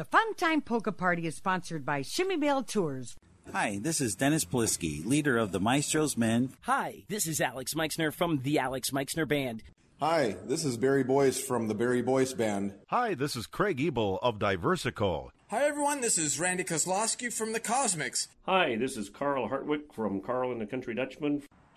The Fun Time Polka Party is sponsored by Chmiebell Tours. Hi, this is Dennis Polisky, leader of the Maestro's Men. Hi, this is Alex Meixner from the Alex Meixner Band. Hi, this is Barry Boyce from the Barry Boyce Band. Hi, this is Craig Ebel of Diversico. Hi, everyone. This is Randy Kozlowski from the Cosmics. Hi, this is Carl Hartwich from Carl and the Country Dutchman.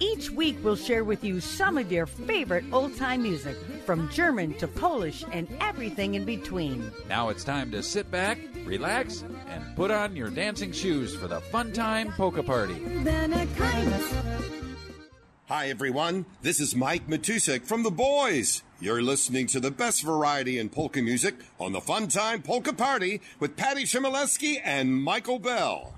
Each week, we'll share with you some of your favorite old time music, from German to Polish and everything in between. Now it's time to sit back, relax, and put on your dancing shoes for the Fun Time Polka Party. Hi, everyone. This is Mike Matusek from The Boys. You're listening to the best variety in polka music on the Fun Time Polka Party with Patty Chmielewski and Michael Bell.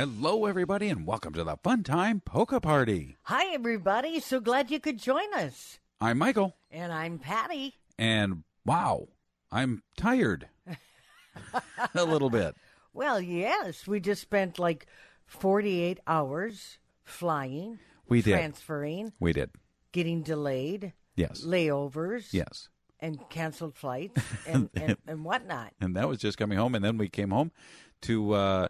Hello, everybody, and welcome to the Fun Time Polka Party. Hi, everybody. So glad you could join us. I'm Michael, And I'm Patty. and wow, I'm tired. a little bit. Well, yes, we just spent like 48 hours flying, We did. transferring, We did. getting delayed, Yes. layovers, Yes. and canceled flights and, and, and whatnot. And that was just coming home. And then we came home to uh,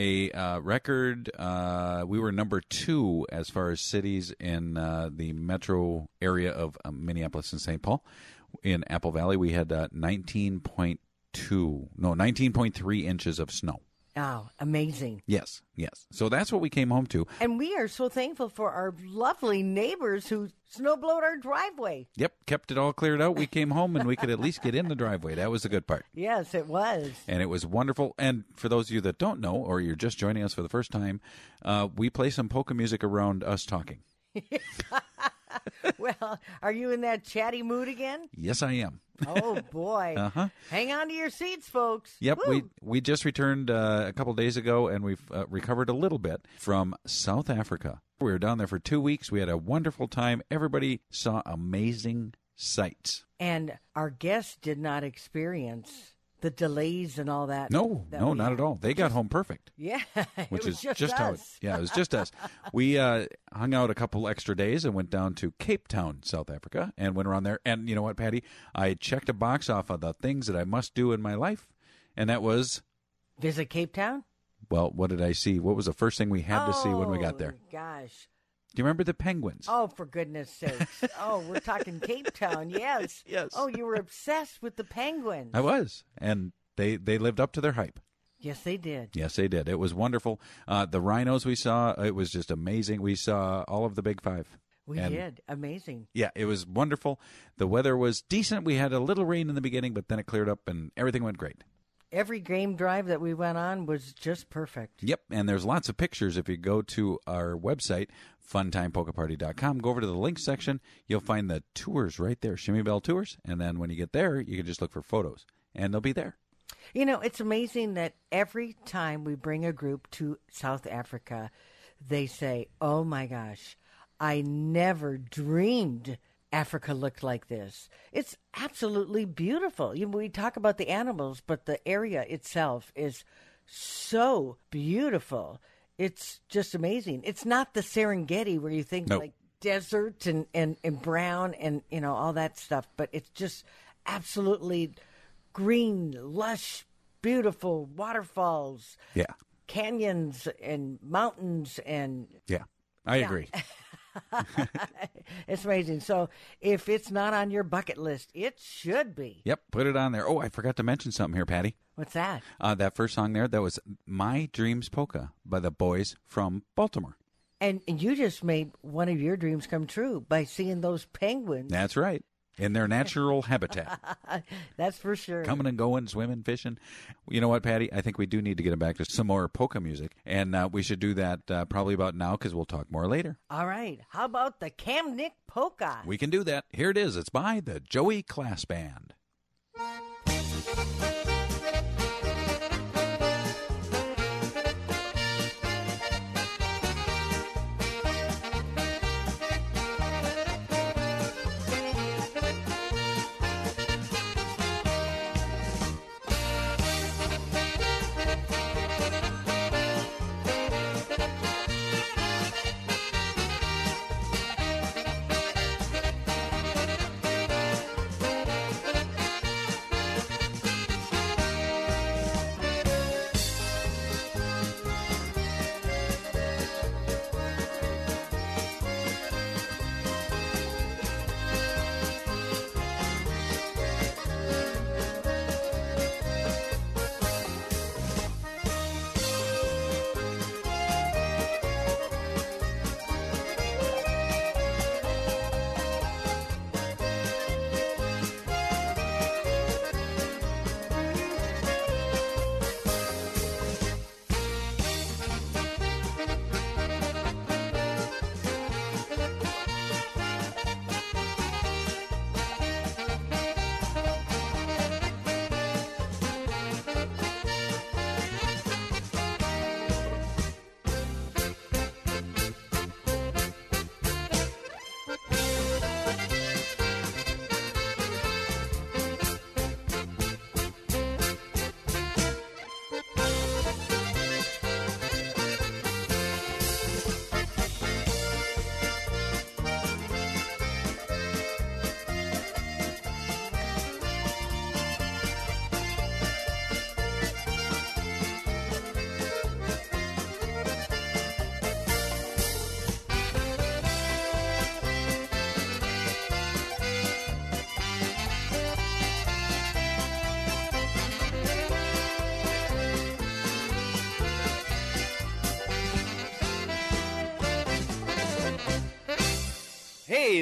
a uh, record. Uh, we were number two as far as cities in uh, the metro area of um, Minneapolis and St. Paul. In Apple Valley, we had uh, 19.2, no, 19.3 inches of snow. Oh, amazing. Yes, yes. So that's what we came home to. And we are so thankful for our lovely neighbors who snowblowed our driveway. Yep, kept it all cleared out. We came home and we could at least get in the driveway. That was the good part. Yes, it was. And it was wonderful. And for those of you that don't know, or you're just joining us for the first time, uh, we play some polka music around us talking. well, are you in that chatty mood again? Yes, I am. Oh boy! Uh-huh. Hang on to your seats, folks. Yep, Woo. we we just returned uh, a couple days ago, and we've uh, recovered a little bit from South Africa. We were down there for two weeks. We had a wonderful time. Everybody saw amazing sights. and our guests did not experience the delays and all that. No, that no, not at all. They got home perfect. Yeah, which is just, how it, yeah, it was just us. We uh, hung out a couple extra days and went down to Cape Town, South Africa, and went around there. And you know what, Patty? I checked a box off of the things that I must do in my life, and that was Visit Cape Town. well, what did I see? What was the first thing we had to see when we got there? Oh, Gosh. Do you remember the penguins? Oh, for goodness sakes. oh, we're talking Cape Town. Yes. Yes. Oh, you were obsessed with the penguins. I was, and they they lived up to their hype. Yes, they did. Yes, they did. It was wonderful. Uh, the rhinos we saw, it was just amazing. We saw all of the big five. We And- did. Amazing. Yeah, it was wonderful. The weather was decent. We had a little rain in the beginning, but then it cleared up and everything went great. Every game drive that we went on was just perfect. Yep, and there's lots of pictures. If you go to our website, funtimepolkaparty.com, go over to the links section, you'll find the tours right there, Chmiebell Tours. And then when you get there, you can just look for photos, and they'll be there. You know, it's amazing that every time we bring a group to South Africa, they say, Oh my gosh, I never dreamed Africa looked like this. It's absolutely beautiful. You know, we talk about the animals, but the area itself is so beautiful. It's just amazing. It's not the Serengeti where you think Nope. like desert and, and, and brown and, you know, all that stuff, but it's just absolutely green, lush, beautiful waterfalls, Yeah, canyons, and mountains, and yeah, I Yeah. agree. it's amazing. So, if it's not on your bucket list, it should be. Yep, put it on there. Oh, I forgot to mention something here, Patty. What's that? Uh, that first song there, that was My Dreams Polka by the boys from Baltimore. And, and you just made one of your dreams come true by seeing those penguins. That's right. In their natural habitat. That's for sure. coming and going, swimming, fishing. You know what, Patty? I think we do need to get back to some more polka music, and uh, we should do that uh, probably about now because we'll talk more later. All right. How about the Kamnik polka? We can do that. Here it is. It's by the Joey Class Band.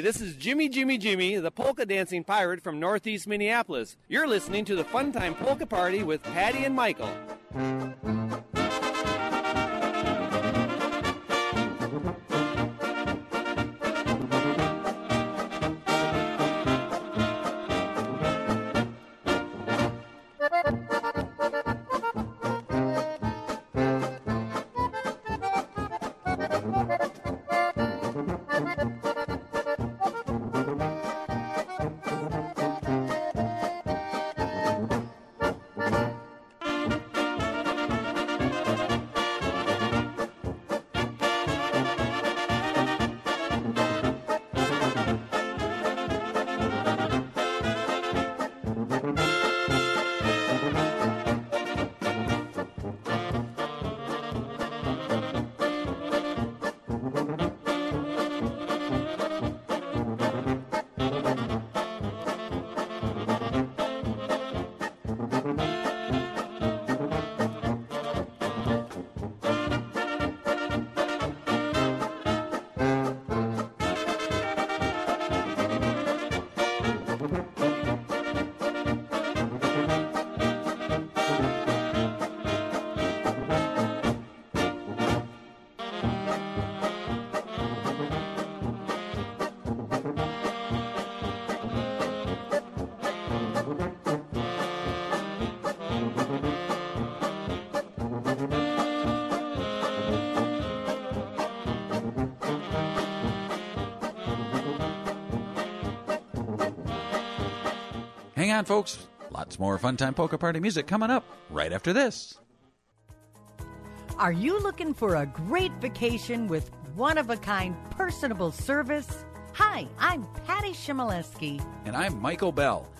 This is Jimmy Jimmy Jimmy, the polka dancing pirate from Northeast Minneapolis. You're listening to the Funtime Polka Party with Patty and Michael. Hang on, folks. Lots more Fun Time Polka Party music coming up right after this. Are you looking for a great vacation with one of a kind personable service? Hi, I'm Patty Chmielewski. And I'm Michael Bell.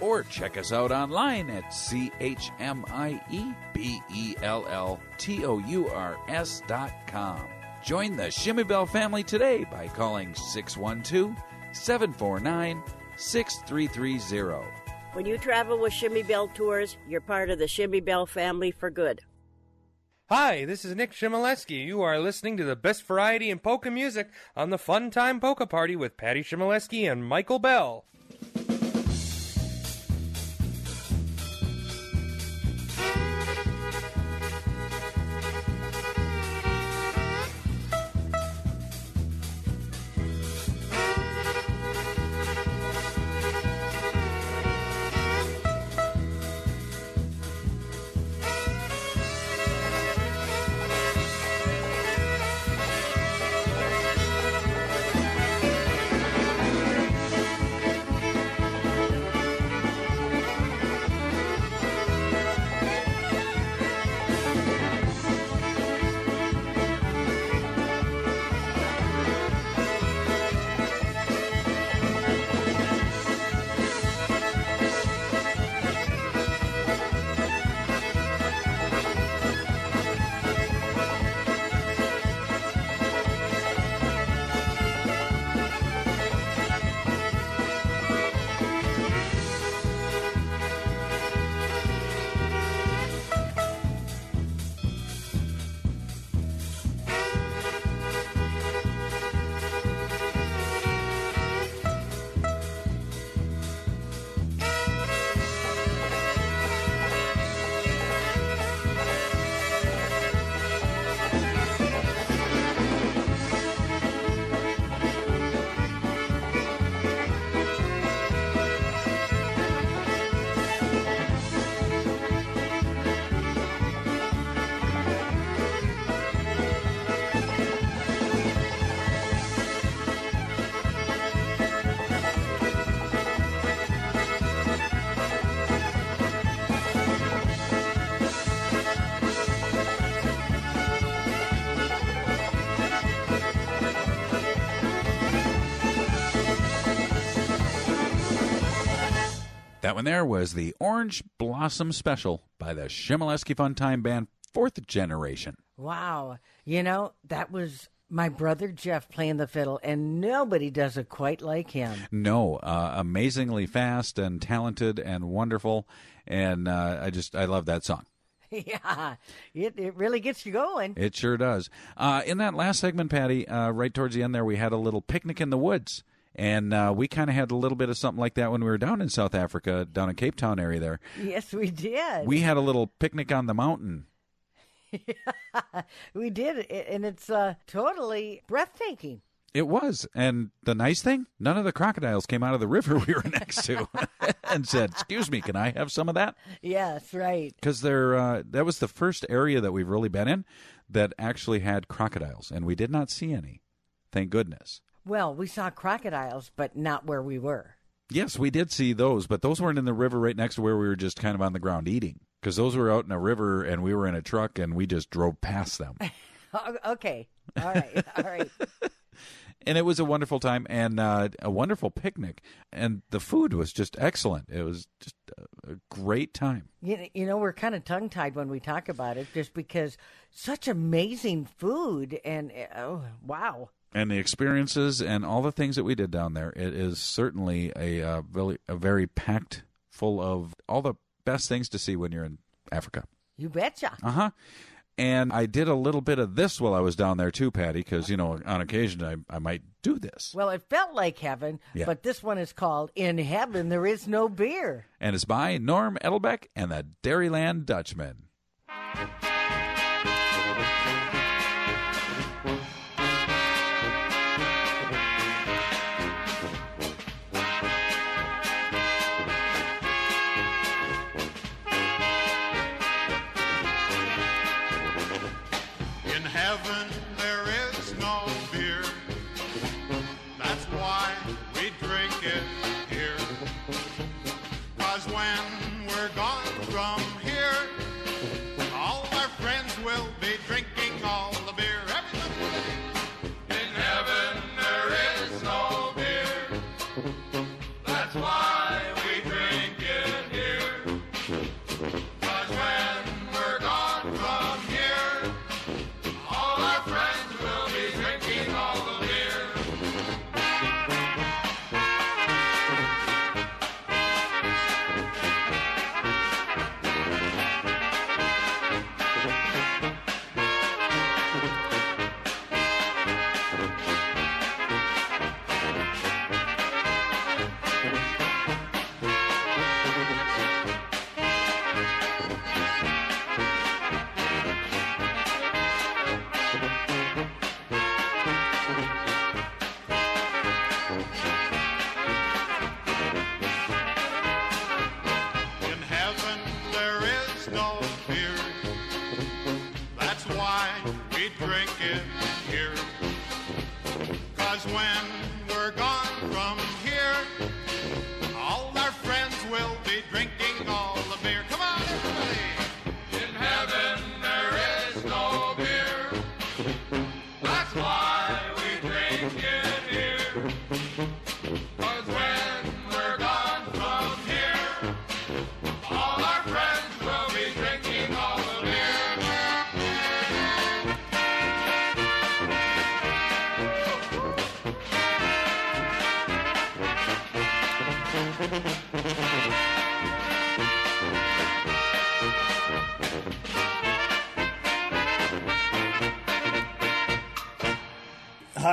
or check us out online at C-H-M-I-E-B-E-L-L-T-O-U-R-S dot com. Join the Chmiebell family today by calling 612-749-6330. When you travel with Chmiebell Tours, you're part of the Chmiebell family for good. Hi, this is Nick Chmielewski. You are listening to the best variety in polka music on the Fun Time Polka Party with Patty Chmielewski and Michael Bell. One there was the Orange Blossom Special by the Chmielewski Fun Time Band, fourth generation. Wow. You know, that was my brother Jeff playing the fiddle, and nobody does it quite like him. No, uh, amazingly fast and talented and wonderful, and uh, I just I love that song. yeah, it, it really gets you going. It sure does. Uh, in that last segment, Patty, uh, right towards the end there, we had a little picnic in the woods. And uh, we kind of had a little bit of something like that when we were down in South Africa, down in Cape Town area there. Yes, we did. We had a little picnic on the mountain. we did, and it's uh, totally breathtaking. It was. And the nice thing, none of the crocodiles came out of the river we were next to and said, Excuse me, can I have some of that? Yes, right. Because uh, that was the first area that we've really been in that actually had crocodiles, and we did not see any. Thank goodness. Well, we saw crocodiles, but not where we were. Yes, we did see those, but those weren't in the river right next to where we were just kind of on the ground eating. Because those were out in a river, and we were in a truck, and we just drove past them. okay. All right. All right. and it was a wonderful time and uh, a wonderful picnic, and the food was just excellent. It was just a, great time. You, you know, we're kind of tongue tied when we talk about it, just because such amazing food and oh wow. And the experiences and all the things that we did down there, it is certainly a uh, very a very packed full of all the best things to see when you're in Africa. You betcha. Uh huh. And I did a little bit of this while I was down there too, Patty, because, you know, on occasion I, I might do this. Well, it felt like heaven, Yeah. but this one is called In Heaven There Is No Beer. And it's by Norm Edelbeck and the Dairyland Dutchman.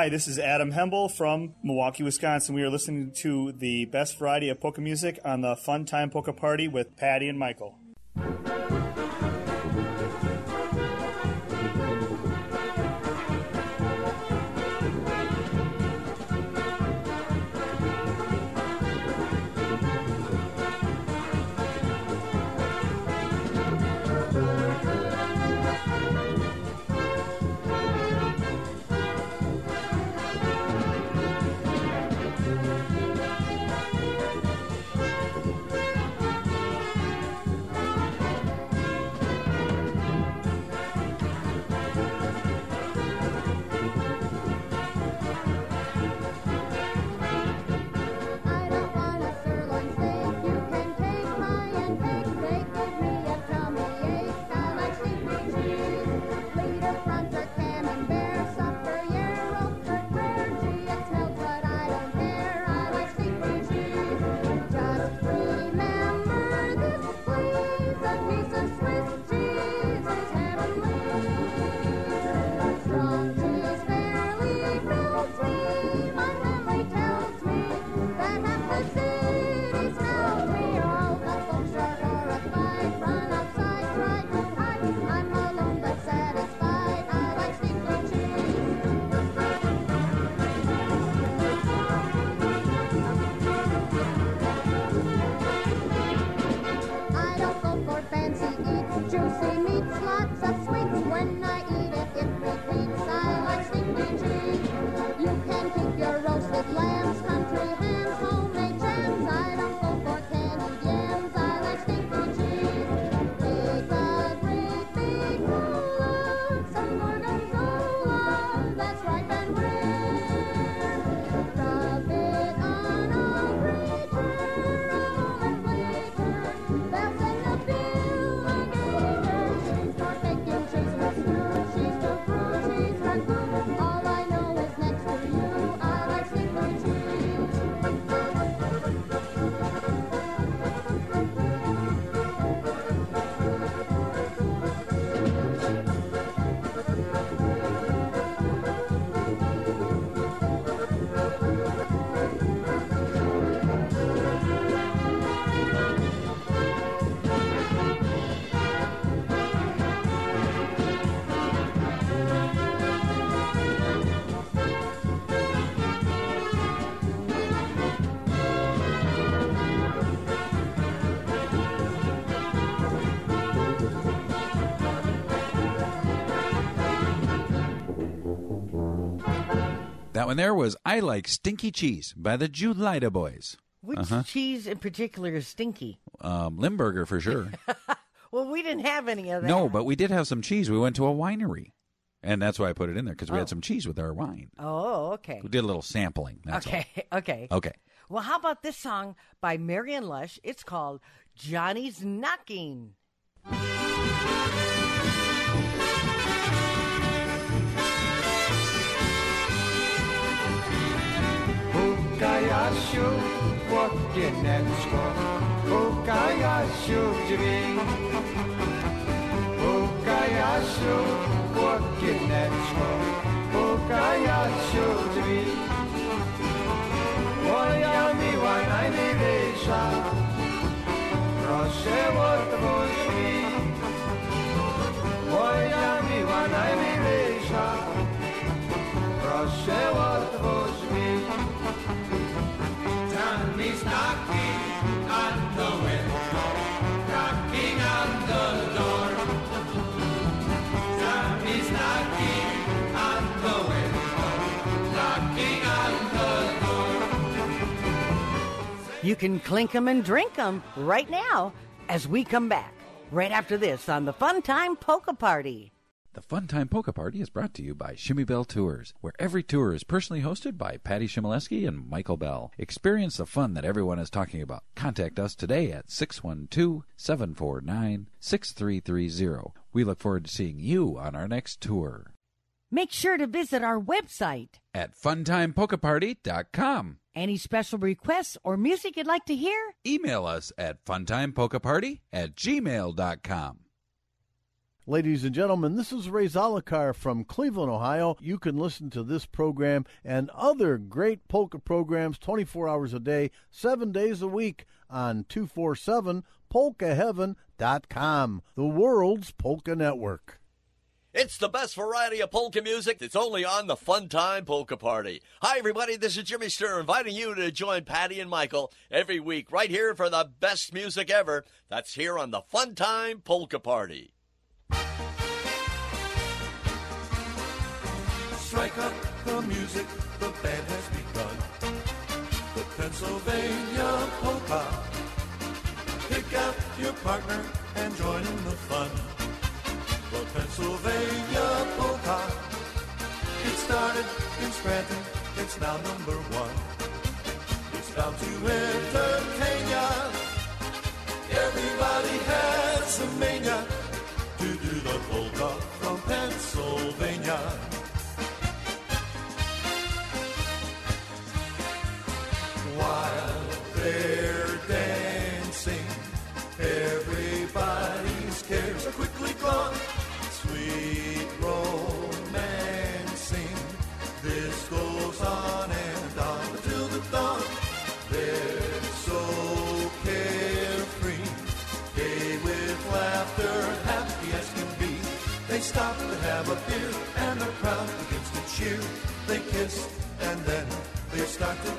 Hi, this is Adam Hemble from Milwaukee, Wisconsin. We are listening to the best variety of polka music on the Fun Time Polka Party with Patty and Michael. That one there was I Like Stinky Cheese by the Julida Boys. Which Uh-huh. cheese in particular is stinky? Um, Limburger for sure. Well, we didn't have any of that. no, but we did have some cheese. We went to a winery. And that's why I put it in there because we Oh. had some cheese with our wine. Oh, okay. We did a little sampling. That's okay, okay. Okay. Well, how about this song by Marion Lush? It's called Johnny's Knocking. Ukayashu, Wakinetsko, Ukayashu, Jibi. Ukayashu, Wakinetsko, Ukayashu, Jibi. Wayami Wanaini Resha, Roshe Watavoshi. Wayami Wanaini Resha, Roshe Watavoshi. Johnny's You can clink 'em and drink 'em right now as we come back. Right after this on the Fun Time Polka Party. The Fun Time Polka Party is brought to you by Chmiebell Tours, where every tour is personally hosted by Patty Chmielewski and Michael Bell. Experience the fun that everyone is talking about. Contact us today at 612-749-6330. We look forward to seeing you on our next tour Make sure to visit our website. at funtimepolkaparty.com. Any special requests or music you'd like to hear? Email us at funtimepolkaparty at gmail.com. Ladies and gentlemen, this is Ray Zalokar from Cleveland, Ohio. You can listen to this program and other great polka programs 24 hours a day, 7 days a week on 247polkaheaven.com, the world's polka network. It's the best variety of polka music that's only on the Fun Time Polka Party. Hi, everybody. This is Jimmy Sturr inviting you to join Patty and Michael every week right here for the best music ever. That's here on the Fun Time Polka Party. Strike up the music, the band has begun. The Pennsylvania polka. Pick out your partner and join in the fun. The Pennsylvania polka. It started in Scranton, it's now number one. It's bound to entertain ya. Everybody has a mania to do the polka from Pennsylvania.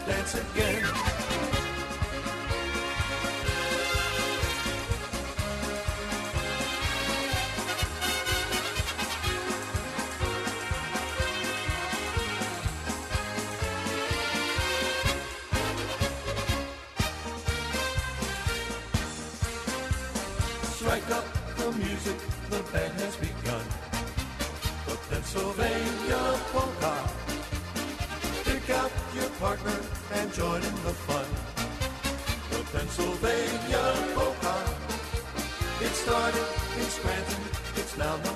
Dance again. Strike up the music, the band has begun. Now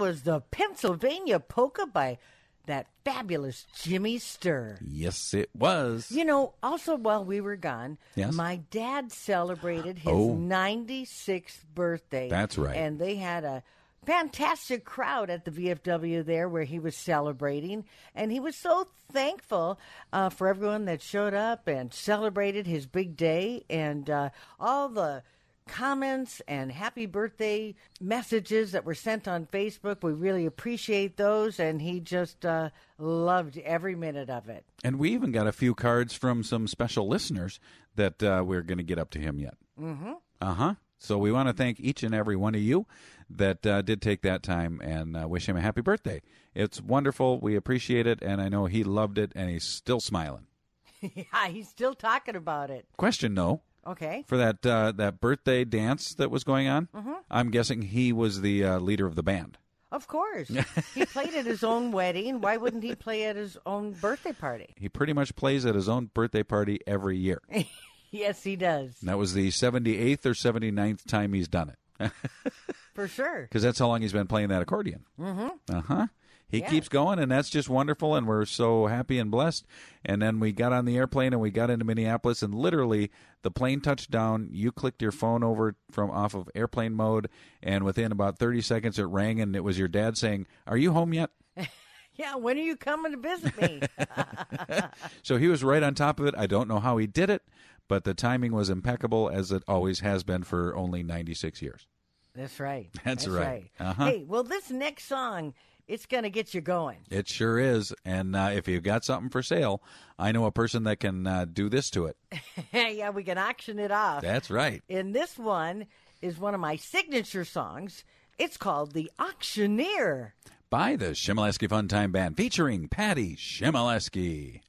was the Pennsylvania polka by that fabulous Jimmy Sturr. Yes, it was. You know, also while we were gone, Yes. my dad celebrated his Oh. 96th birthday. That's right. And they had a fantastic crowd at the VFW there where he was celebrating. And he was so thankful uh, for everyone that showed up and celebrated his big day and uh, all the comments and happy birthday messages that were sent on Facebook. We really appreciate those. And he just uh, loved every minute of it. And we even got a few cards from some special listeners that uh, we're going to get up to him yet. Mm-hmm. Uh huh. So we want to thank each and every one of you that uh, did take that time and uh, wish him a happy birthday. It's wonderful. We appreciate it, and I know he loved it, and he's still smiling. yeah, he's still talking about it. Question though, Okay. for that uh, that birthday dance that was going on, Mhm. I'm guessing he was the uh, leader of the band. Of course. he played at his own wedding. Why wouldn't he play at his own birthday party? He pretty much plays at his own birthday party every year. yes, he does. And that was the 78th or 79th time he's done it. For sure. Because that's how long he's been playing that accordion. Mm-hmm. Uh huh. He Yeah. keeps going, and that's just wonderful, and we're so happy and blessed. And then we got on the airplane and we got into Minneapolis, and literally the plane touched down. You clicked your phone over from off of airplane mode, and within about 30 seconds it rang, and it was your dad saying, Are you home yet? Yeah, when are you coming to visit me? So he was right on top of it. I don't know how he did it, but the timing was impeccable, as it always has been for only 96 years. That's right. That's right. Uh-huh. Hey, well, this next song, it's going to get you going. It sure is. And uh, if you've got something for sale, I know a person that can uh, do this to it. yeah, we can auction it off. That's right. And this one is one of my signature songs. It's called The Auctioneer. By the Chmielewski Fun Time Band featuring Patty Chmielewski.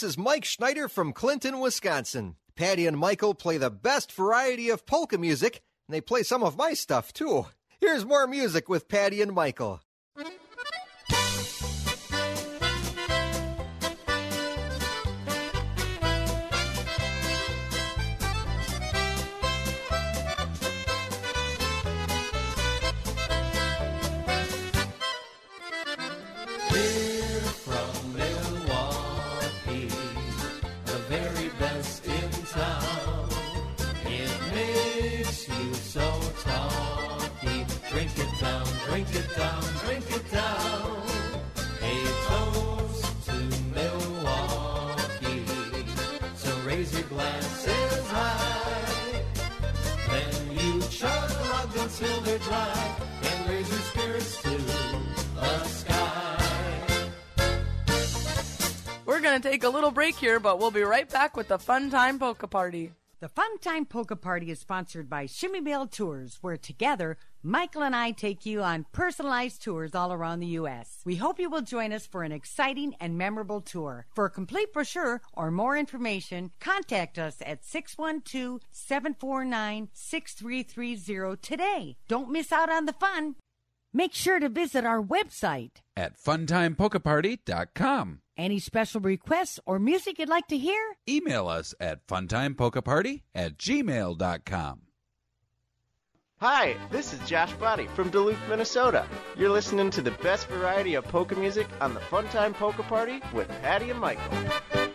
This is Mike Schneider from Clinton, Wisconsin. Patty and Michael play the best variety of polka music, and they play some of my stuff too. Here's more music with Patty and Michael. A little break here, but we'll be right back with the Fun Time Polka Party. The Fun Time Polka Party is sponsored by Chmiebell Tours, where together, Michael and I take you on personalized tours all around the U.S. We hope you will join us for an exciting and memorable tour. For a complete brochure or more information, contact us at 612 749 6330 today. Don't miss out on the fun. Make sure to visit our website. At funtimepolkaparty.com. Any special requests or music you'd like to hear? Email us at funtimepolkaparty at gmail.com. Hi, this is Josh Body from Duluth, Minnesota. You're listening to the best variety of polka music on the Funtime Polka Party with Patty and Michael.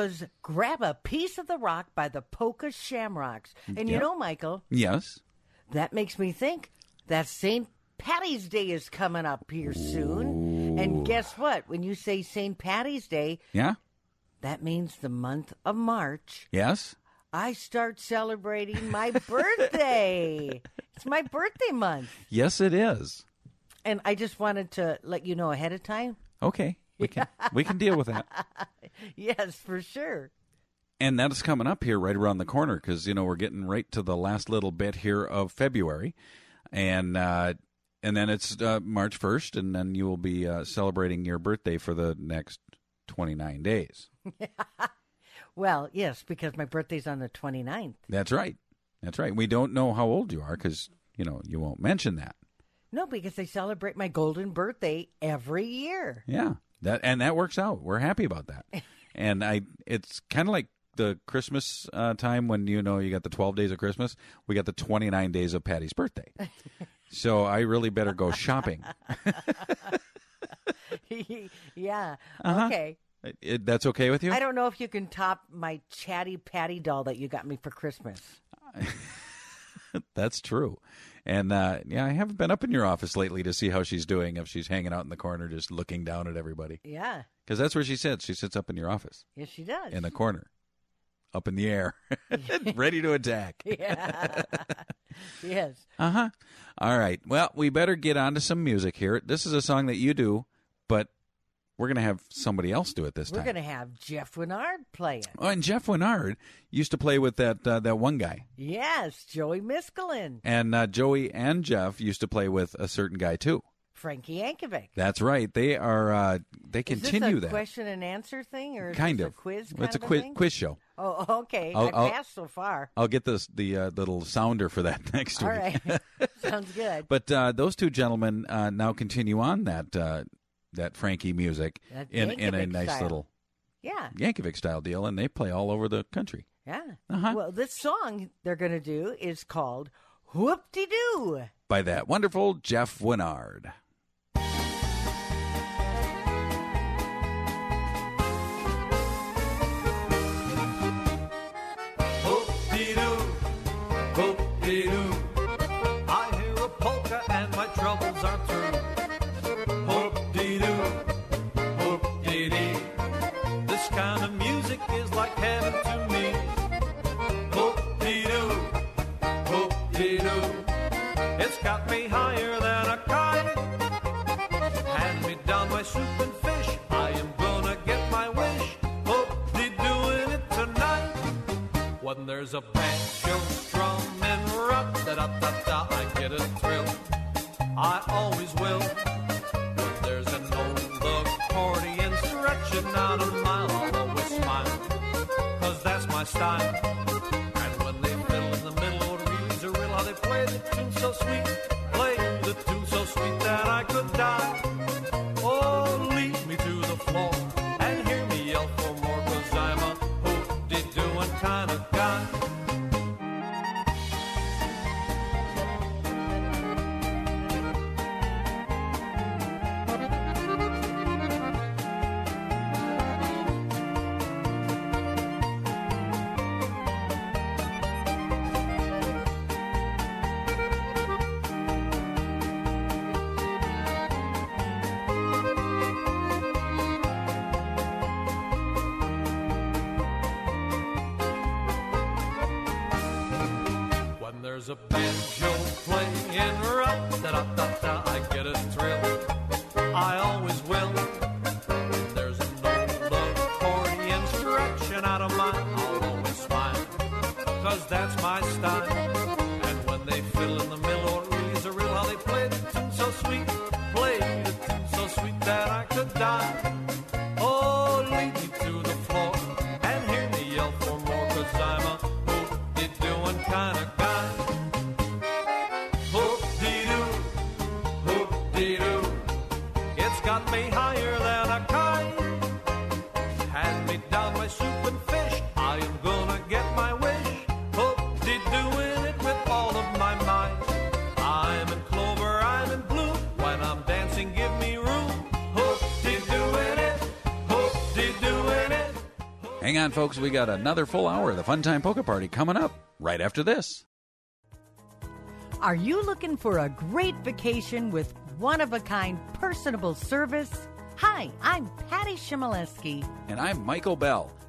Was Grab a Piece of the Rock by the Polka Shamrocks. And you know, Michael, Yes. that makes me think that St. Patty's Day is coming up here soon. And guess what? When you say St. Patty's Day, Yeah? that means the month of March. Yes? I start celebrating my birthday. it's my birthday month. Yes, it is. And I just wanted to let you know ahead of time. Okay. We can we can deal with that. yes, for sure. And that's coming up here right around the corner because you know we're getting right to the last little bit here of February, and uh, and then it's uh, March first, and then you will be uh, celebrating your birthday for the next twenty nine days. Well, yes, because my birthday's on the 29th. That's right. That's right. We don't know how old you are because you know you won't mention that. No, because they celebrate my golden birthday every year. Yeah, that and that works out. We're happy about that. and I, it's kind of like the Christmas uh, time when you know you got the twelve days of Christmas. We got the twenty nine days of Patty's birthday. so I really better go shopping. yeah. Uh-huh. Okay. It- it- that's okay with you? I don't know if you can top my chatty patty doll that you got me for Christmas. That's true. And uh, yeah, I haven't been up in your office lately to see how she's doing. If she's hanging out in the corner, just looking down at everybody, Yeah. because that's where she sits. She sits up in your office Yes, she does. in the corner, up in the air, ready to attack. yeah. yes. Uh huh. All right. Well, we better get on to some music here. This is a song that you do, but we're going to have somebody else do it this time. We're time. going to have Jeff Winard play it. Oh, and Jeff Winard used to play with that uh, that one guy, Yes, Joey Miskulin, and uh, Joey and Jeff used to play with a certain guy too. Frankie Yankovic. That's right. They are. Uh, they Is continue this a that question and answer thing, or is kind this of a quiz? it's a kind of quiz thing? quiz show. Oh, okay. I'll- I I'll- passed so far. I'll get this the uh, little sounder for that next All week. right, sounds good. But uh, those two gentlemen uh, now continue on that uh, that Frankie music That in in a nice style. little Yeah, Yankovic style deal, and they play all over the country. yeah. Uh-huh. Well, this song they're going to do is called "Whoop De Doo." By that wonderful Jeff Winard. A on, folks. We got another full hour of the Fun Time Polka Party coming up right after this. Are you looking for a great vacation with one of a kind personable service? Hi, I'm Patty Chmielewski. And I'm Michael Bell.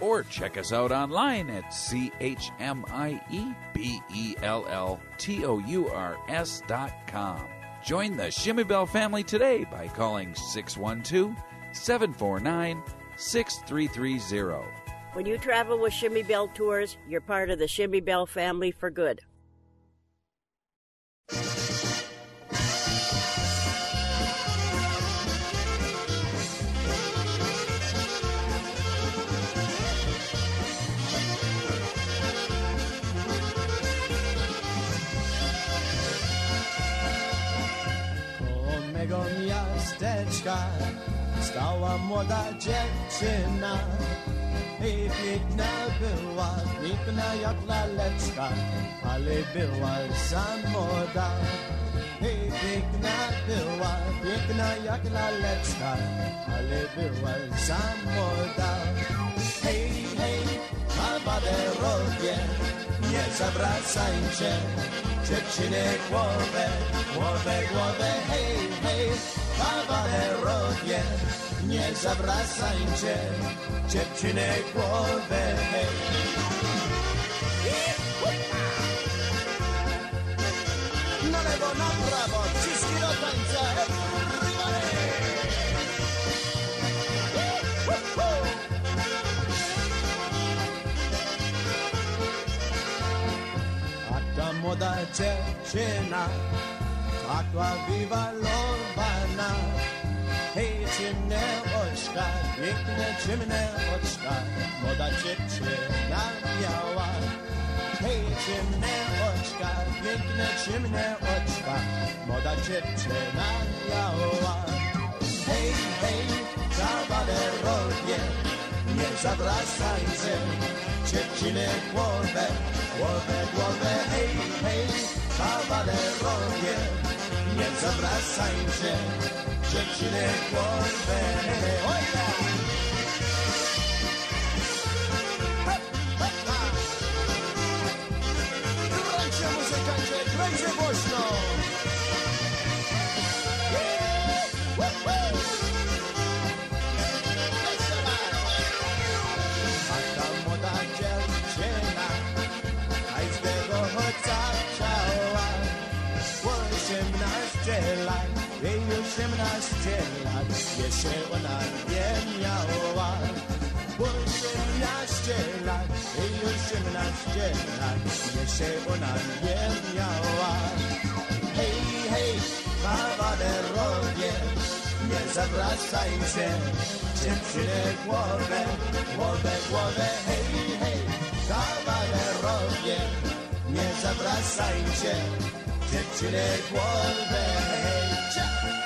Or check us out online at C H M I E B E L L T O U R S dot com. Join the Chmiebell family today by calling 612 749 6330. When you travel with Chmiebell Tours, you're part of the Chmiebell family for good. Miasteczka stała młoda dziewczyna i piękna była, piękna jak laleczka, ale była za młoda. I piękna była, piękna jak laleczka, ale była za młoda. Hej, hej, kawalerowie, nie zawracajcie, dziewczyny głowę, głowę, głowę, hej, hej, kawalerowie, nie zawracajcie, dziewczyny głowę, hej. Na lewo, na prawo, ciski do tańca, everybody! Młoda dziewczyna Takła wiwalowana Hej, ciemne oczka Piękne, ciemne oczka Młoda dziewczyna miała Hej, ciemne oczka Piękne, ciemne oczka Młoda dziewczyna miała Hej, hej, kawalerowie Nie zawracajcie Dziewczyny głowę Głowę, głowę, hej, hej Kawalerowie Nie zawracajcie Dziewczyny głowę Oj, przełana nie miała Bo 18 lat, jej 18 lat Jeszcze ona nie miała Hej, hej, kawaderowie Nie zawracaj się, dziewczynę głowę Głowę, głowę, hej, hej, kawalerowie Nie zawracaj się, dziewczynę głowę Hej, ciao!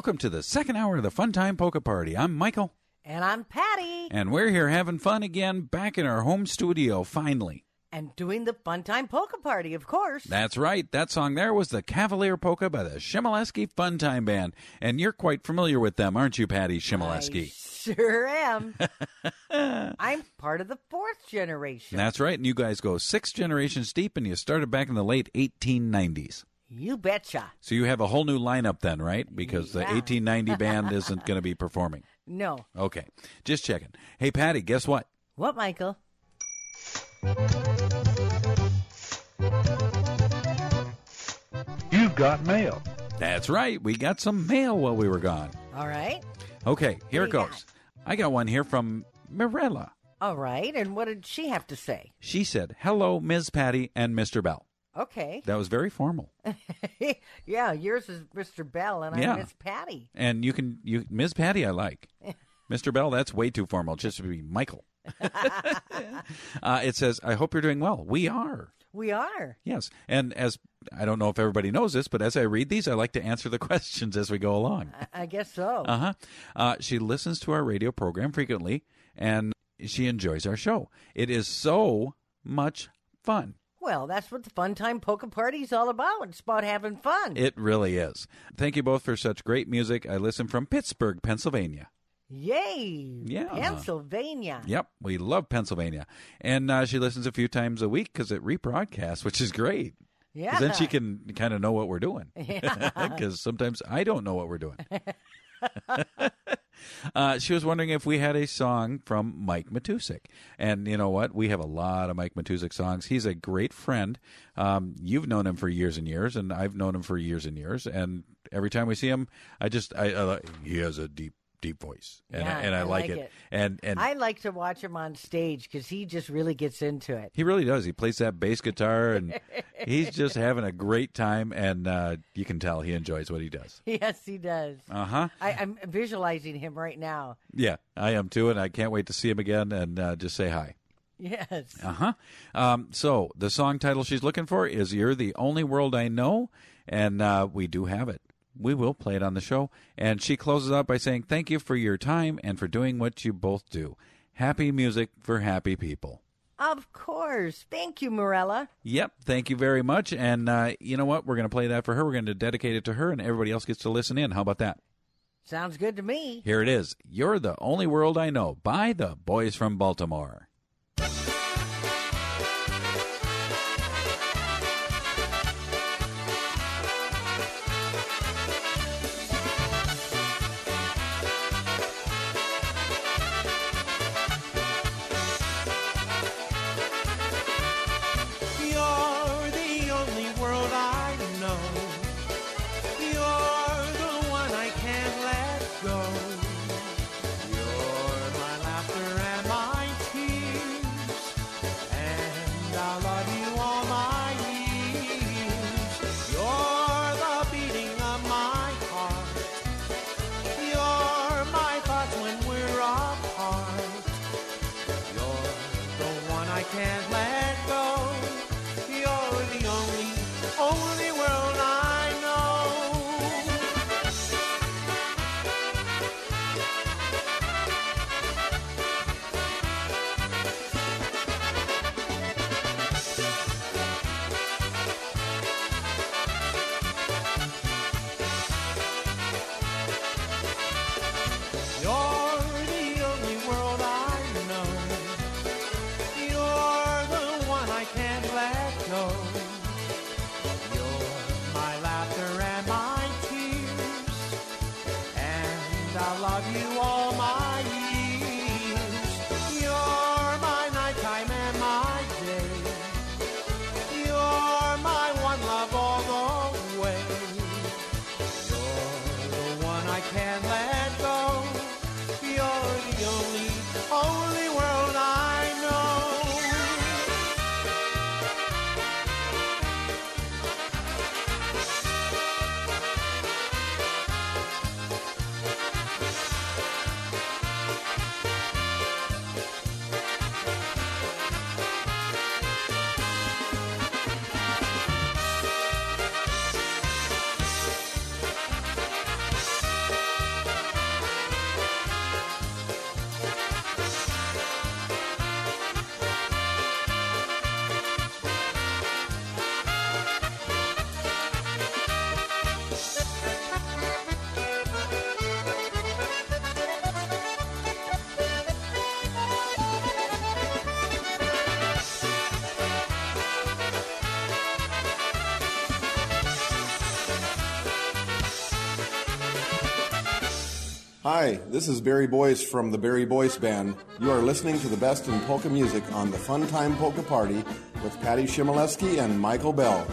Welcome to the second hour of the Fun Time Polka Party. I'm Michael, And I'm Patty. and we're here having fun again back in our home studio finally. And doing the Fun Time Polka Party, of course. That's right. That song there was the Cavalier Polka by the Chmielewski Fun Time Band. And you're quite familiar with them, aren't you, Patty Chmielewski? Sure am. I'm part of the fourth generation. That's right. And you guys go six generations deep, and you started back in the late 1890s. You betcha. So you have a whole new lineup then, right? Because the 1890 band isn't going to be performing. No. Okay. Just checking. Hey, Patty, guess what? What, Michael? You've got mail. That's right. We got some mail while we were gone. All right. Okay, here it do you goes. I got one here from Mirella. All right. And what did she have to say? She said, Hello, Ms. Patty and Mr. Bell. Okay. That was very formal. yeah, yours is Mr. Bell, and Yeah. I'm Miss Patty. And you can, you Ms. Patty, I like. Mr. Bell, that's way too formal. Just to be Michael. uh, it says, I hope you're doing well. We are. We are. Yes. And as I don't know if everybody knows this, but as I read these, I like to answer the questions as we go along. I, I guess so. Uh-huh. Uh She listens to our radio program frequently, and she enjoys our show. It is so much fun. Well, that's what the Fun Time Polka Party is all about. It's about having fun. It really is. Thank you both for such great music. I listen from Pittsburgh, Pennsylvania. Yay! Yeah. Pennsylvania. Yep, we love Pennsylvania. And uh, she listens a few times a week because it rebroadcasts, which is great. Yeah. Then she can kind of know what we're doing. Yeah. Because sometimes I don't know what we're doing. uh, she was wondering if we had a song from Mike Matusik. And you know what? We have a lot of Mike Matusik songs. He's a great friend. Um, you've known him for years and years, and I've known him for years and years. And every time we see him, I just, I, I he has a deep, deep voice. And, Yeah, I, and I, like, it. And, and I like to watch him on stage because he just really gets into it. He really does. He plays that bass guitar, and he's just having a great time. And uh, you can tell he enjoys what he does. Yes, he does. Uh huh. I, I'm visualizing him right now. Yeah, I am too, and I can't wait to see him again and uh, just say hi. Yes. Uh huh. Um, so the song title she's looking for is "You're the Only World I Know," and uh, we do have it. We will play it on the show. And she closes out by saying, "Thank you for your time and for doing what you both do. Happy music for happy people." Of course. Thank you, Morella. Yep. Thank you very much. And uh, you know what? We're going to play that for her. We're going to dedicate it to her, and everybody else gets to listen in. How about that? Sounds good to me. Here it is. You're the only world I know by the boys from Baltimore. Hi, this is Barry Boyce from the Barry Boyce Band. You are listening to the best in polka music on the Fun Time Polka Party with Patty Chmielewski and Michael Bell.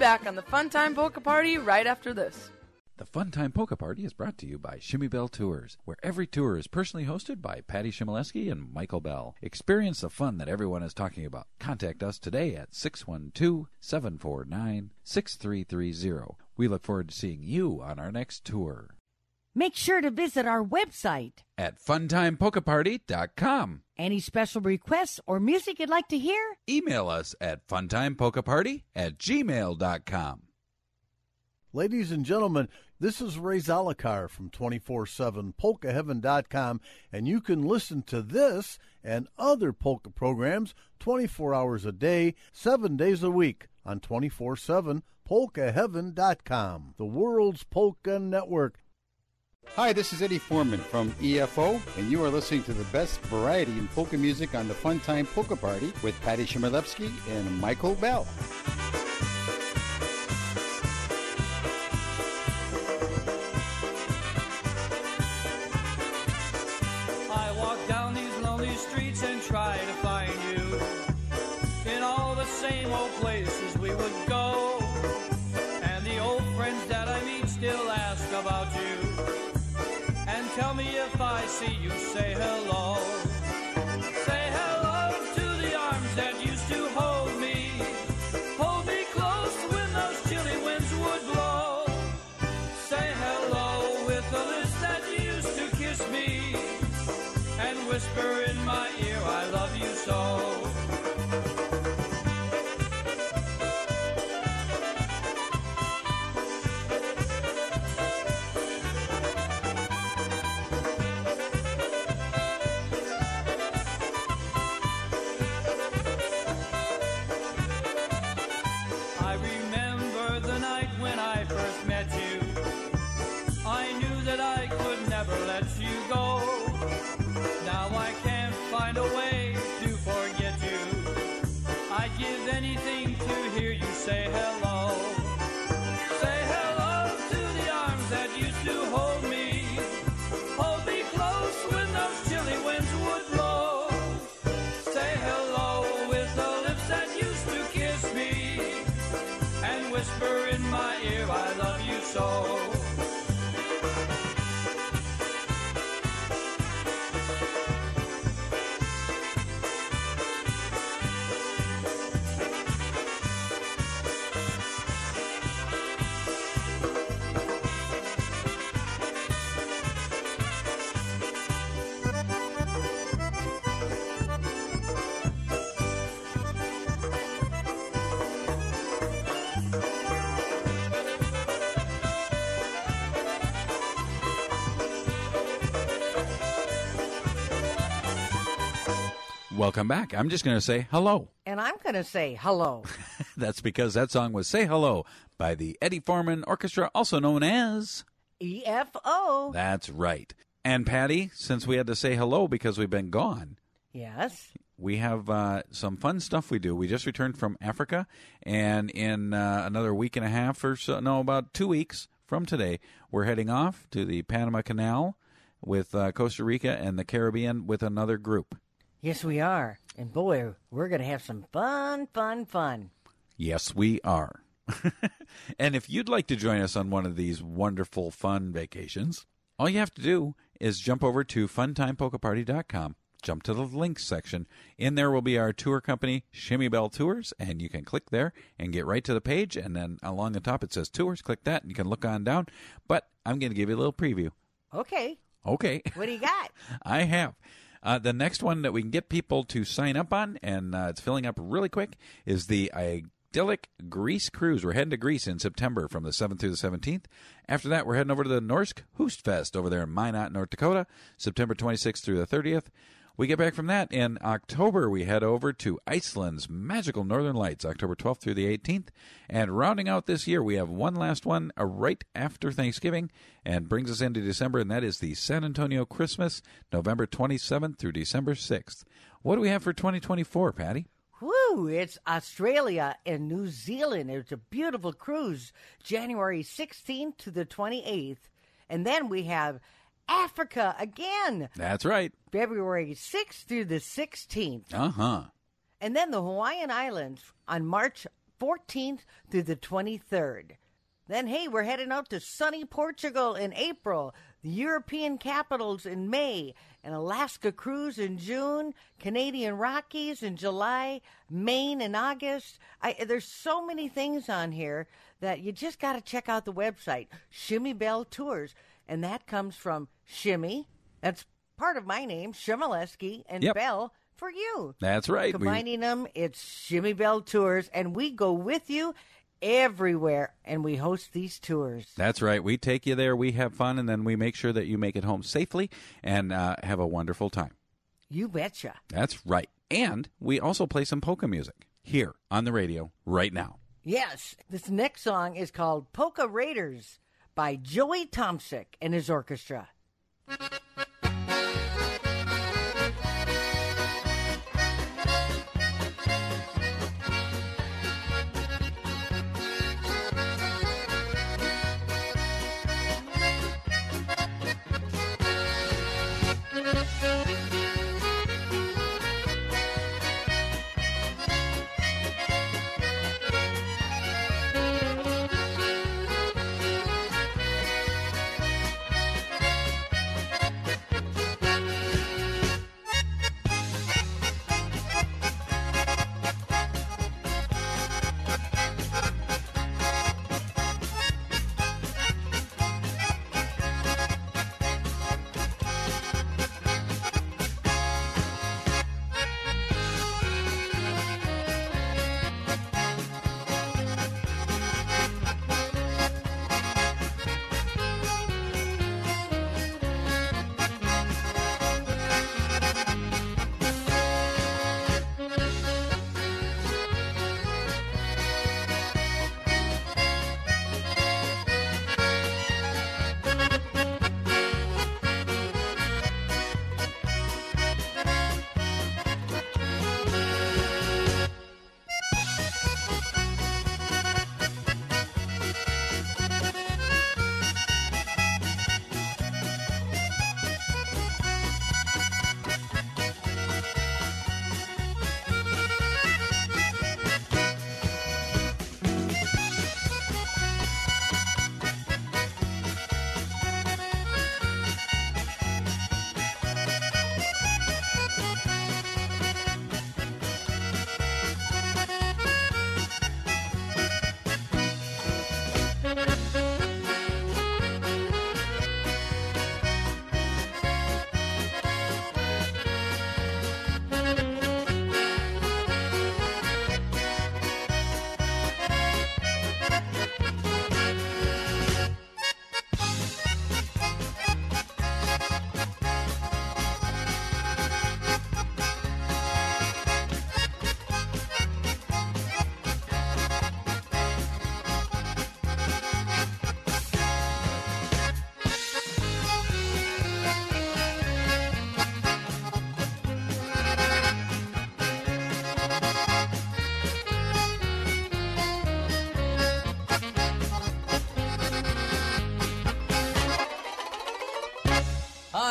Back on the Fun Time Polka Party right after this. The Funtime Polka Party is brought to you by Chmiebell Tours, where every tour is personally hosted by Patty Chmielewski and Michael Bell. Experience the fun that everyone is talking about. Contact us today at 612-749-6330. We look forward to seeing you on our next tour Make sure to visit our website. at funtimepolkaparty.com. Any special requests or music you'd like to hear? Email us at funtimepolkaparty at gmail.com. Ladies and gentlemen, this is Ray Zalokar from 24-7 polkaheaven.com, and you can listen to this and other polka programs 24 hours a day, 7 days a week on 24-7 polkaheaven.com, the world's polka network. Hi, this is Eddie Foreman from EFO, and you are listening to the best variety in polka music on the Funtime Polka Party with Patty Chmielewski and Michael Bell. Give anything to hear you say hello. Say hello to the arms that used to hold me. Hold me close when those chilly winds would blow. Say hello with the lips that used to kiss me and whisper in my ear, I love you so. Welcome back. I'm just going to say hello. And I'm going to say hello. That's because that song was Say Hello by the Eddie Foreman Orchestra, also known as. EFO. That's right. And Patty, since we had to say hello because we've been gone, Yes. we have uh, some fun stuff we do. We just returned from Africa, and in uh, another week and a half or so, no, about two weeks from today, we're heading off to the Panama Canal with uh, Costa Rica and the Caribbean with another group. Yes, we are. And boy, we're going to have some fun, fun, fun. Yes, we are. and if you'd like to join us on one of these wonderful, fun vacations, all you have to do is jump over to funtimepolkaparty.com, jump to the links section. In there will be our tour company, Chmiebell Tours, and you can click there and get right to the page. And then along the top it says tours. Click that, and you can look on down. But I'm going to give you a little preview. Okay. Okay. What do you got? I have. Uh, the next one that we can get people to sign up on, and uh, it's filling up really quick, is the idyllic Greece cruise. We're heading to Greece in September from the 7th through the 17th. After that, we're heading over to the Norsk Høstfest over there in Minot, North Dakota, September 26th through the 30th. We get back from that in October. We head over to Iceland's magical Northern Lights, October 12th through the 18th. And rounding out this year, we have one last one uh, right after Thanksgiving and brings us into December, and that is the San Antonio Christmas, November 27th through December 6th. What do we have for 2024, Patty? Woo! It's Australia and New Zealand. It's a beautiful cruise, January 16th to the 28th. And then we have Africa again, That's right. February 6th through the 16th. Uh huh. And then the Hawaiian Islands on March 14th through the 23rd. Then, hey, we're heading out to sunny Portugal in April, the European capitals in May, an Alaska cruise in June, Canadian Rockies in July, Maine in August. I, there's so many things on here that you just got to check out the website, Chmiebell Tours. And that comes from Shimmy. That's part of my name, Chmielewski, and Yep. Bell for you. That's right. We- Combining them, it's Chmiebell Tours, and we go with you everywhere, and we host these tours. That's right. We take you there, we have fun, and then we make sure that you make it home safely and uh, have a wonderful time. You betcha. That's right. And we also play some polka music here on the radio right now. Yes, this next song is called Polka Raiders by Joey Tomsick and his orchestra.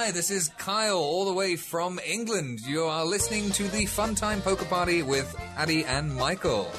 Hi, this is Kyle, all the way from England. You are listening to the Fun Time Polka Party with Addy and Michael.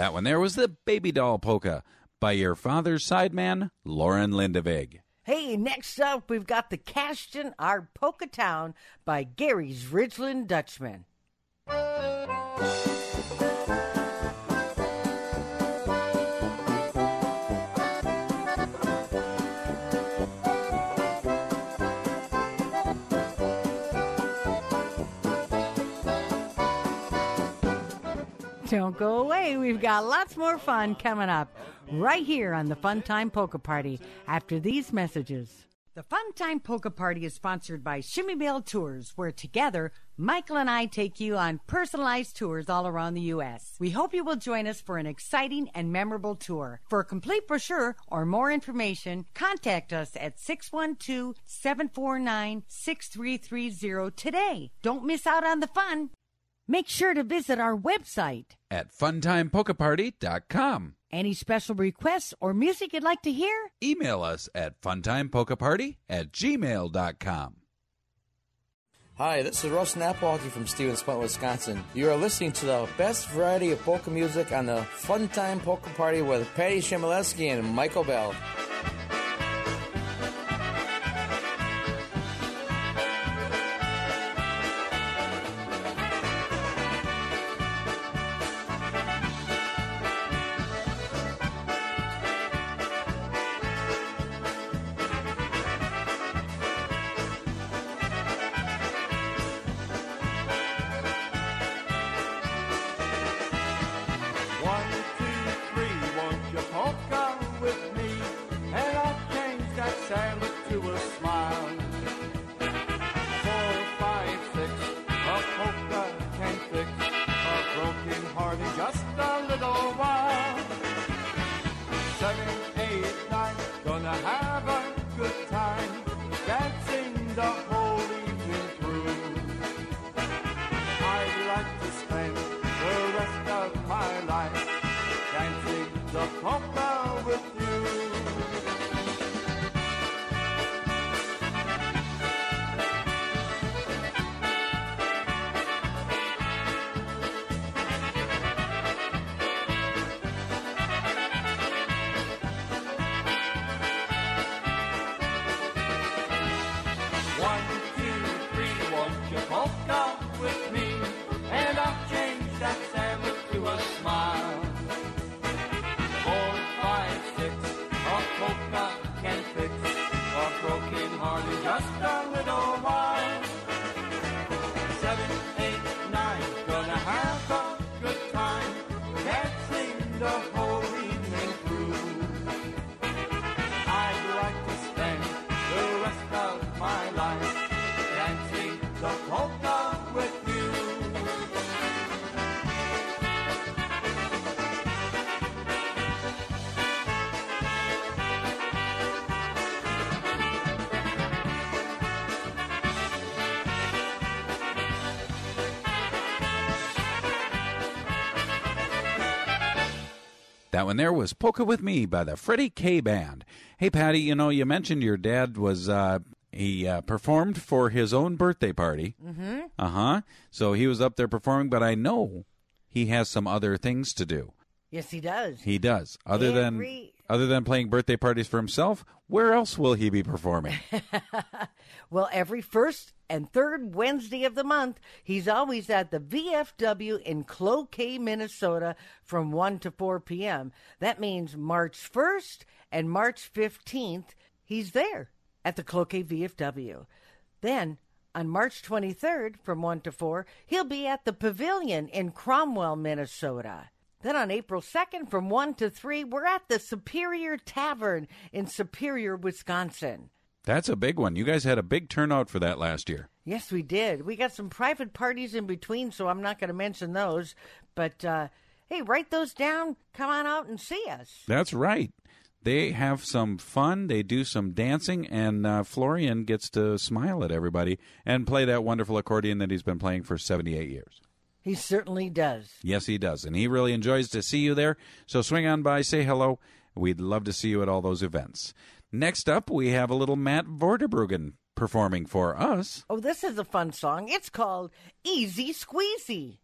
That one there was the Baby Doll Polka by your father's sideman, Lauren Lindevig. Hey, next up, we've got the Cashton Our Polka Town by Gary's Ridgeland Dutchman. Don't go away. We've got lots more fun coming up right here on the Fun Time Polka Party after these messages. The Fun Time Polka Party is sponsored by Chmiebell Tours, where together, Michael and I take you on personalized tours all around the U.S. We hope you will join us for an exciting and memorable tour. For a complete brochure or more information, contact us at 612 749 6330 today. Don't miss out on the fun. Make sure to visit our website. At funtimepolkaparty.com. Any special requests or music you'd like to hear? Email us at funtimepolkaparty at gmail.com. Hi, this is Russ Napwalkie from Stevens Point, Wisconsin. You are listening to the best variety of polka music on the Funtime Polka Party with Patty Chmielewski and Michael Bell. A broken heart in just a while. That one there was Polka with Me by the Freddie K Band. Hey, Patty, you know, you mentioned your dad was, uh, he uh, performed for his own birthday party. Mm-hmm. Uh huh. So he was up there performing, but I know he has some other things to do. Yes, he does. He does. Other than Every- other than playing birthday parties for himself, where else will he be performing? Well, every first and third Wednesday of the month, he's always at the VFW in Cloquet, Minnesota from 1 to 4 p.m. That means March 1st and March 15th, he's there at the Cloquet VFW. Then, on March 23rd from 1 to 4, he'll be at the Pavilion in Cromwell, Minnesota. Then on April 2nd from 1 to 3, we're at the Superior Tavern in Superior, Wisconsin. That's a big one. You guys had a big turnout for that last year. Yes, we did. We got some private parties in between, so I'm not going to mention those. But uh, hey, write those down. Come on out and see us. That's right. They have some fun. They do some dancing, and uh, Florian gets to smile at everybody and play that wonderful accordion that he's been playing for 78 years. He certainly does. Yes, he does. And he really enjoys to see you there. So swing on by, say hello. We'd love to see you at all those events. Next up, we have a little Matt Vorderbruggen performing for us. Oh, this is a fun song. It's called Easy Squeezy.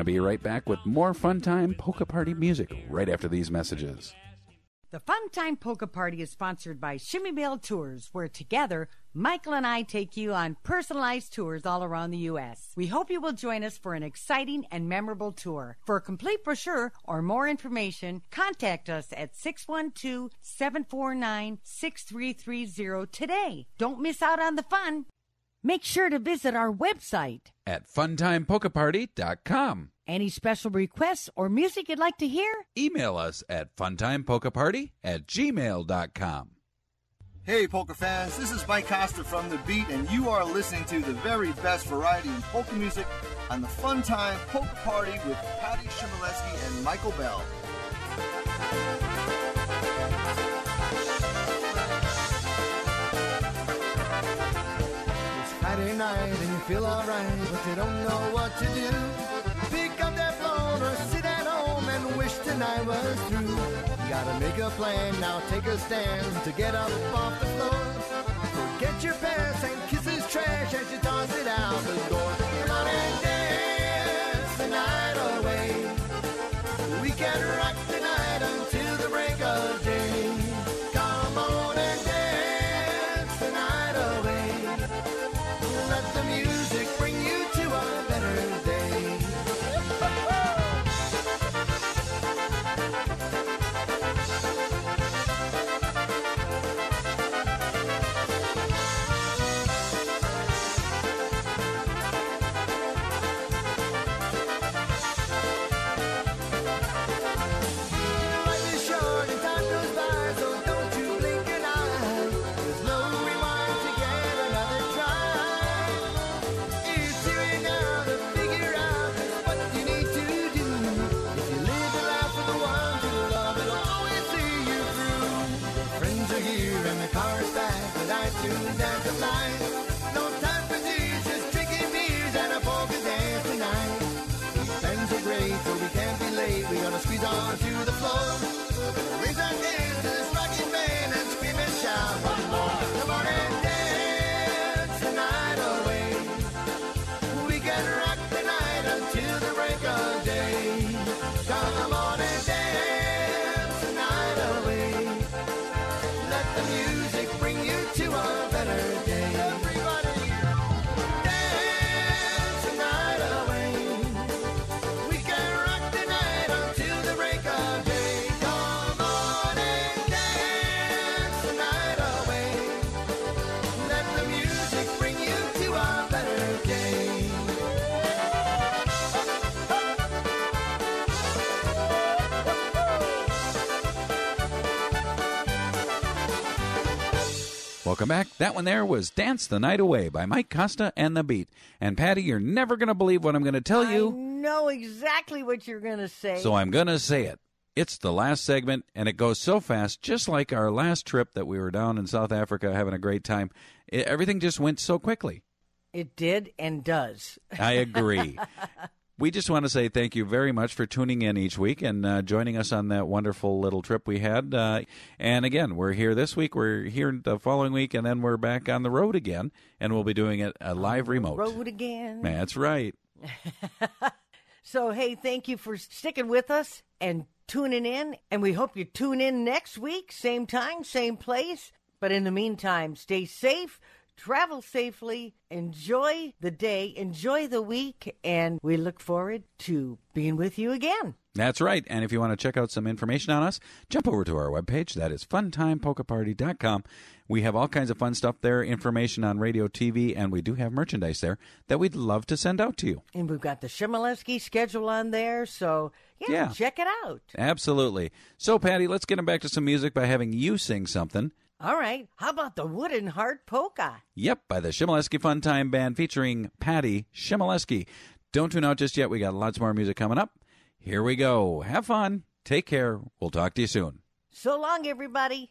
to be right back with more Fun Time Polka Party music right after these messages. The Fun Time Polka Party is sponsored by Chmiebell Tours, where together, Michael and I take you on personalized tours all around the U.S. We hope you will join us for an exciting and memorable tour. For a complete brochure or more information, contact us at 612 749 6330 today. Don't miss out on the fun. Make sure to visit our website. At funtimepolkaparty.com. Any special requests or music you'd like to hear? Email us at funtimepolkaparty at gmail.com. Hey, polka fans, this is Mike Costa from The Beat, and you are listening to the very best variety in polka music on the Fun Time Polka Party with Patty Chmielewski and Michael Bell. Friday night and you feel alright, but you don't know what to do. Pick up that phone or sit at home and wish tonight was through. You gotta make a plan, now take a stand to get up off the floor. Forget your past and On to the floor. Welcome back. That one there was Dance the Night Away by Mike Costa and The Beat. And Patty, you're never going to believe what I'm going to tell I you, know exactly what you're going to say. so I'm going to say it. It's the last segment, and it goes so fast, just like our last trip that we were down in South Africa having a great time. It, everything just went so quickly. It did and does. I agree. we just want to say thank you very much for tuning in each week and uh, joining us on that wonderful little trip we had. Uh, and again, we're here this week, we're here the following week, and then we're back on the road again, and we'll be doing it a live remote. Road again. That's right. So, hey, thank you for sticking with us and tuning in. And we hope you tune in next week, same time, same place. But in the meantime, stay safe, travel safely, enjoy the day, enjoy the week, and we look forward to being with you again. That's right. And if you want to check out some information on us, jump over to our webpage. That is funtimepolkaparty.com. We have all kinds of fun stuff there, information on radio, TV, and we do have merchandise there that we'd love to send out to you. And we've got the Chmielewski schedule on there. So, yeah, Yeah. check it out. Absolutely. So, Patty, let's get him back to some music by having you sing something. All right. How about the Wooden Heart Polka? Yep, by the Chmielewski Fun Time Band featuring Patty Chmielewski. Don't tune out just yet. We got lots more music coming up. Here we go. Have fun. Take care. We'll talk to you soon. So long, everybody.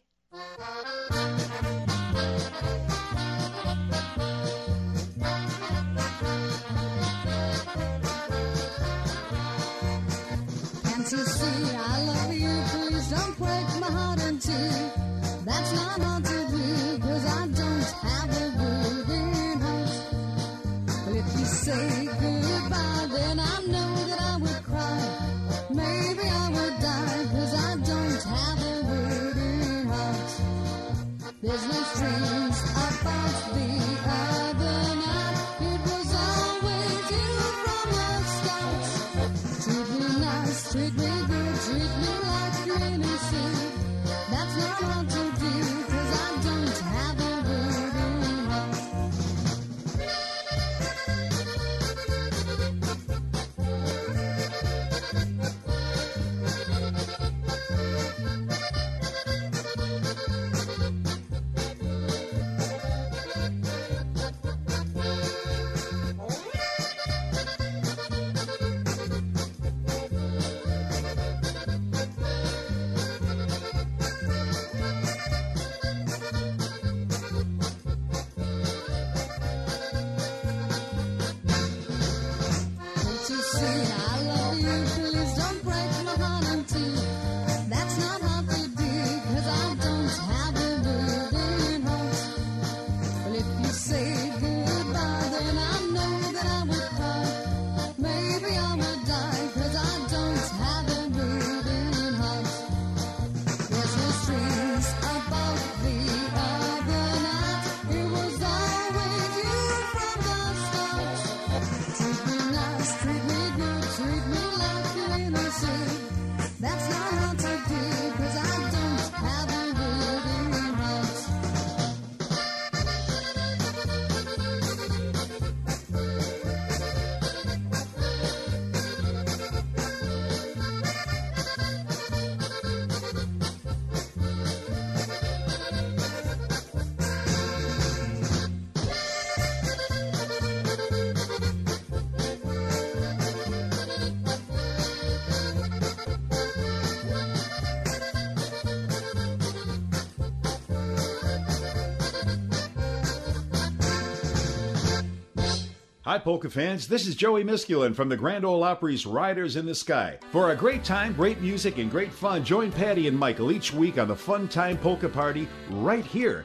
Hi, polka fans. This is Joey Miskulin from the Grand Ole Opry's Riders in the Sky. For a great time, great music, and great fun, join Patty and Michael each week on the Fun Time Polka Party right here.